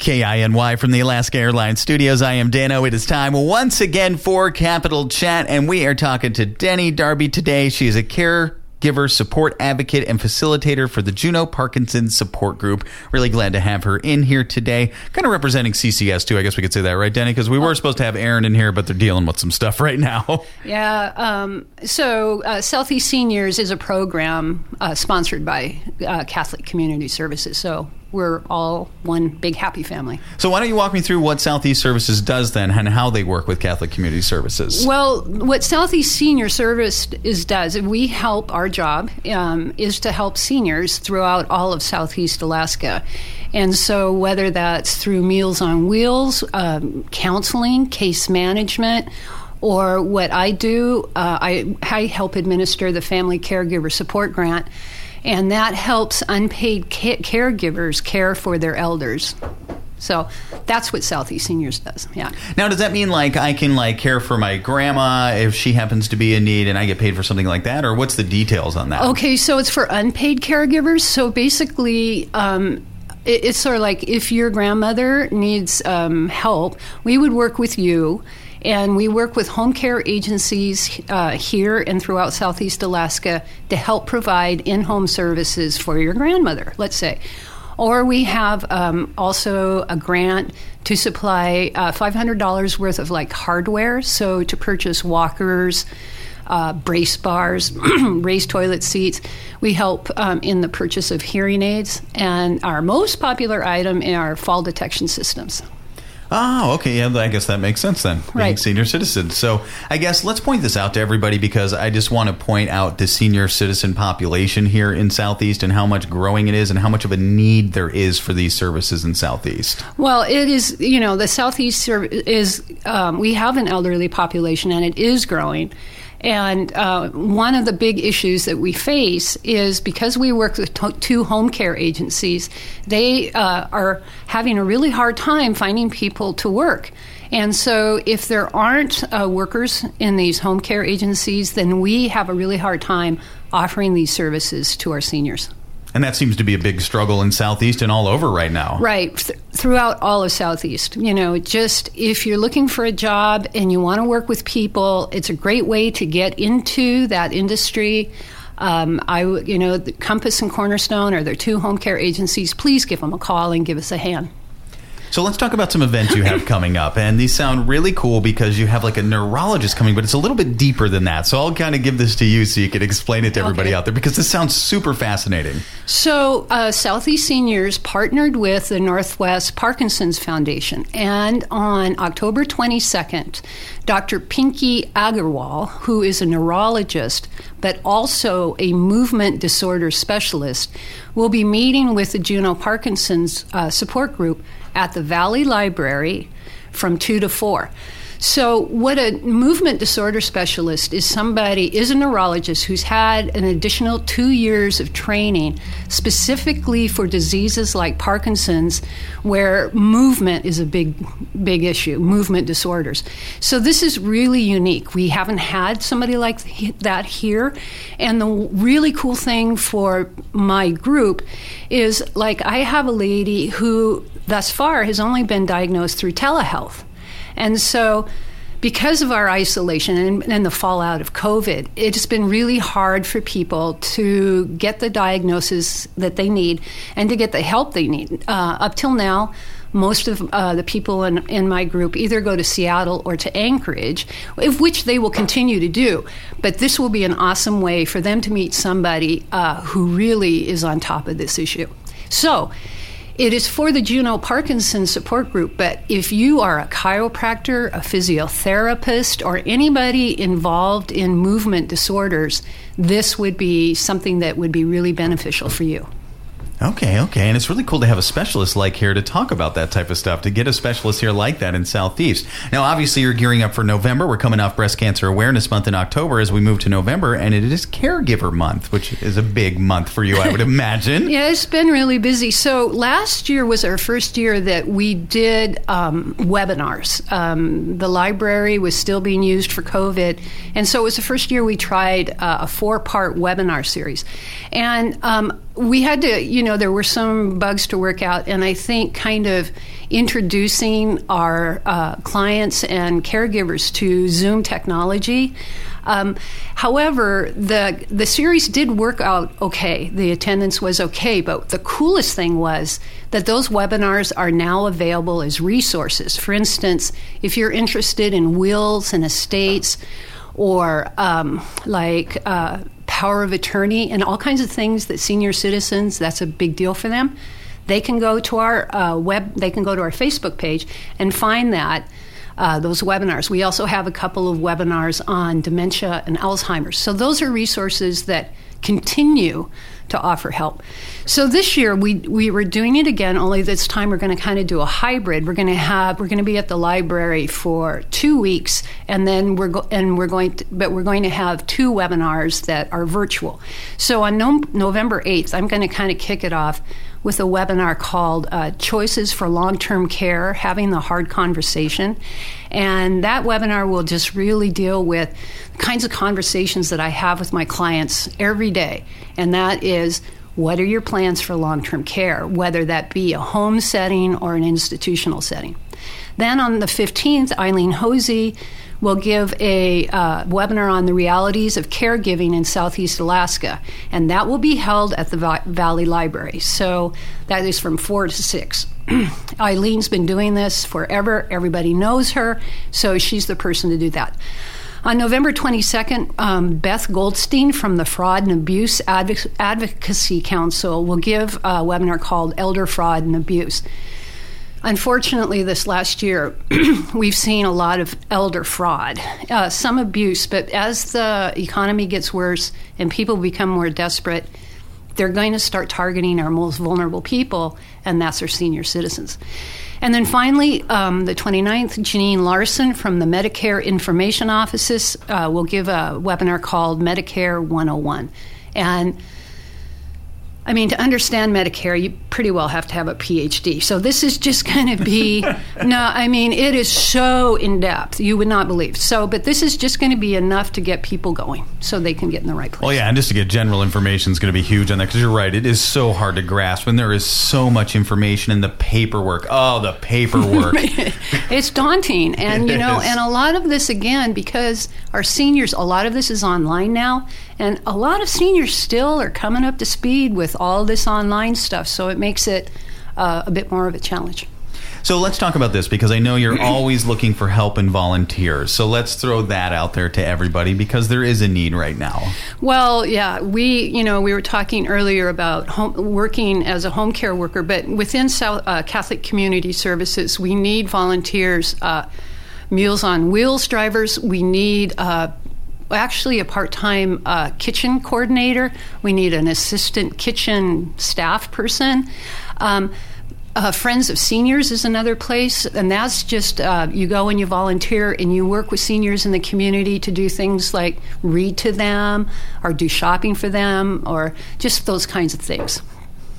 KINY from the Alaska Airlines Studios. I am Dano. It is time once again for Capital Chat, and we are talking to Denny Darby today. She is a caregiver, support advocate, and facilitator for the Juneau Parkinson Support Group. Really glad to have her in here today, kind of representing CCS too. I guess we could say that, right, Denny? Because we were supposed to have Aaron in here, but they're dealing with some stuff right now. Yeah. Um, so, uh, Southeast Seniors is a program uh, sponsored by uh, Catholic Community Services. So, we're all one big happy family. So, why don't you walk me through what Southeast Services does then and how they work with Catholic Community Services? Well, what Southeast Senior Service is does, and we help, our job um, is to help seniors throughout all of Southeast Alaska. And so, whether that's through Meals on Wheels, um, counseling, case management, or what I do, uh, I, I help administer the Family Caregiver Support Grant and that helps unpaid ca- caregivers care for their elders. So that's what Southeast Seniors does. Yeah. Now, does that mean like I can like care for my grandma if she happens to be in need, and I get paid for something like that, or what's the details on that? Okay, so it's for unpaid caregivers. So basically. Um, it's sort of like if your grandmother needs um, help, we would work with you and we work with home care agencies uh, here and throughout Southeast Alaska to help provide in home services for your grandmother, let's say. Or we have um, also a grant to supply uh, $500 worth of like hardware, so to purchase walkers. Uh, brace bars, raised toilet seats. We help um, in the purchase of hearing aids, and our most popular item are fall detection systems. Oh, okay. Yeah, I guess that makes sense then. Being right. senior citizens. So I guess let's point this out to everybody because I just want to point out the senior citizen population here in Southeast and how much growing it is and how much of a need there is for these services in Southeast. Well, it is, you know, the Southeast is, um, we have an elderly population and it is growing. And uh, one of the big issues that we face is because we work with t- two home care agencies, they uh, are having a really hard time finding people to work. And so, if there aren't uh, workers in these home care agencies, then we have a really hard time offering these services to our seniors. And that seems to be a big struggle in Southeast and all over right now. Right. Th- throughout all of Southeast. You know, just if you're looking for a job and you want to work with people, it's a great way to get into that industry. Um, I, you know, Compass and Cornerstone are their two home care agencies. Please give them a call and give us a hand. So let's talk about some events you have coming up. And these sound really cool because you have like a neurologist coming, but it's a little bit deeper than that. So I'll kind of give this to you so you can explain it to everybody Okay. out there because this sounds super fascinating. So, uh, Southeast Seniors partnered with the Northwest Parkinson's Foundation, and on October 22nd, Dr. Pinky Agarwal, who is a neurologist but also a movement disorder specialist, will be meeting with the Juneau Parkinson's uh, support group at the Valley Library from 2 to 4. So, what a movement disorder specialist is somebody, is a neurologist who's had an additional two years of training specifically for diseases like Parkinson's, where movement is a big, big issue, movement disorders. So, this is really unique. We haven't had somebody like that here. And the really cool thing for my group is like, I have a lady who thus far has only been diagnosed through telehealth. And so, because of our isolation and, and, the fallout of COVID, it's been really hard for people to get the diagnosis that they need and to get the help they need. Uh, up till now, most of uh, the people in, in my group either go to Seattle or to Anchorage, of which they will continue to do. But this will be an awesome way for them to meet somebody uh, who really is on top of this issue. So, it is for the Juneau Parkinson support group, but if you are a chiropractor, a physiotherapist, or anybody involved in movement disorders, this would be something that would be really beneficial for you. Okay, okay. And it's really cool to have a specialist like here to talk about that type of stuff, to get a specialist here like that in Southeast. Now, obviously, you're gearing up for November. We're coming off Breast Cancer Awareness Month in October as we move to November, and it is Caregiver Month, which is a big month for you, I would imagine. yeah, it's been really busy. So, last year was our first year that we did um, webinars. Um, the library was still being used for COVID, and so it was the first year we tried uh, a four part webinar series. And um, we had to, you know, there were some bugs to work out, and I think kind of introducing our uh, clients and caregivers to Zoom technology. Um, however, the the series did work out okay. The attendance was okay, but the coolest thing was that those webinars are now available as resources. For instance, if you're interested in wills and estates, or um, like. Uh, power of attorney and all kinds of things that senior citizens that's a big deal for them. They can go to our uh, web they can go to our facebook page and find that uh, those webinars. We also have a couple of webinars on dementia and alzheimer's. So those are resources that continue to offer help. So this year we we were doing it again. Only this time we're going to kind of do a hybrid. We're going to have we're going to be at the library for two weeks, and then we're go, and we're going to, but we're going to have two webinars that are virtual. So on no, November eighth, I'm going to kind of kick it off with a webinar called uh, Choices for Long Term Care Having the Hard Conversation. And that webinar will just really deal with the kinds of conversations that I have with my clients every day. And that is, what are your plans for long term care, whether that be a home setting or an institutional setting? Then on the 15th, Eileen Hosey will give a uh, webinar on the realities of caregiving in Southeast Alaska, and that will be held at the Va- Valley Library. So that is from 4 to 6. Eileen's been doing this forever, everybody knows her, so she's the person to do that. On November 22nd, um, Beth Goldstein from the Fraud and Abuse Advoc- Advocacy Council will give a webinar called Elder Fraud and Abuse. Unfortunately, this last year, we've seen a lot of elder fraud, uh, some abuse, but as the economy gets worse and people become more desperate, they're going to start targeting our most vulnerable people, and that's our senior citizens. And then finally, um, the 29th, Janine Larson from the Medicare Information Offices uh, will give a webinar called Medicare 101. And I mean, to understand Medicare, you pretty well have to have a PhD. So this is just going to be, no, I mean, it is so in depth, you would not believe. So, but this is just going to be enough to get people going so they can get in the right oh, place. Well, yeah, and just to get general information is going to be huge on that because you're right, it is so hard to grasp when there is so much information in the paperwork. Oh, the paperwork. it's daunting. And, you know, and a lot of this, again, because our seniors, a lot of this is online now. And a lot of seniors still are coming up to speed with all this online stuff, so it makes it uh, a bit more of a challenge. So let's talk about this because I know you're always looking for help and volunteers. So let's throw that out there to everybody because there is a need right now. Well, yeah, we you know we were talking earlier about home, working as a home care worker, but within South, uh, Catholic Community Services, we need volunteers. Uh, Meals on Wheels drivers. We need uh, actually a part time uh, kitchen coordinator. We need an assistant kitchen staff person. Um, uh, Friends of Seniors is another place, and that's just uh, you go and you volunteer and you work with seniors in the community to do things like read to them or do shopping for them or just those kinds of things.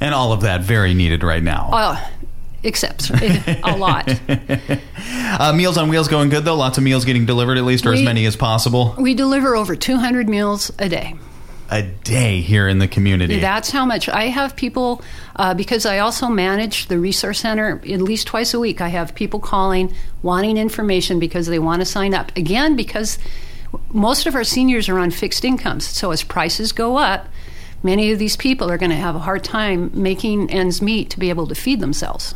And all of that very needed right now. Uh, except a lot. uh, meals on Wheels going good though. Lots of meals getting delivered at least, or we, as many as possible. We deliver over 200 meals a day. A day here in the community. That's how much I have people uh, because I also manage the resource center at least twice a week. I have people calling, wanting information because they want to sign up. Again, because most of our seniors are on fixed incomes, so as prices go up, many of these people are going to have a hard time making ends meet to be able to feed themselves.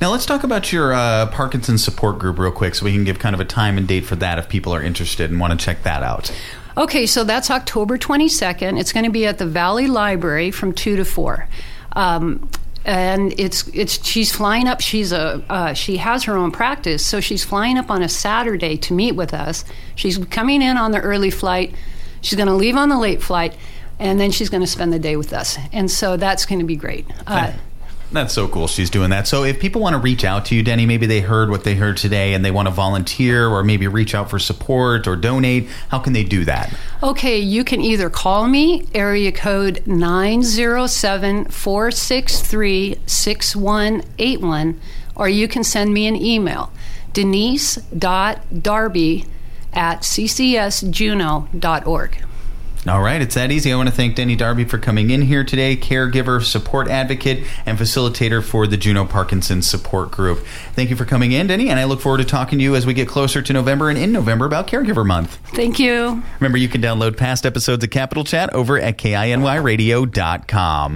Now let's talk about your uh, Parkinson's support group real quick, so we can give kind of a time and date for that if people are interested and want to check that out. Okay, so that's October 22nd. It's going to be at the Valley Library from two to four. Um, and it's it's she's flying up. She's a uh, she has her own practice, so she's flying up on a Saturday to meet with us. She's coming in on the early flight. She's going to leave on the late flight, and then she's going to spend the day with us. And so that's going to be great. Uh, that's so cool. She's doing that. So if people want to reach out to you, Denny, maybe they heard what they heard today and they want to volunteer or maybe reach out for support or donate, how can they do that? Okay, you can either call me, area code 907 463 6181, or you can send me an email, denise.darby at ccsjuneau.org. All right, it's that easy. I want to thank Denny Darby for coming in here today, caregiver, support advocate, and facilitator for the Juneau Parkinson Support Group. Thank you for coming in, Denny, and I look forward to talking to you as we get closer to November and in November about Caregiver Month. Thank you. Remember, you can download past episodes of Capital Chat over at kinyradio.com.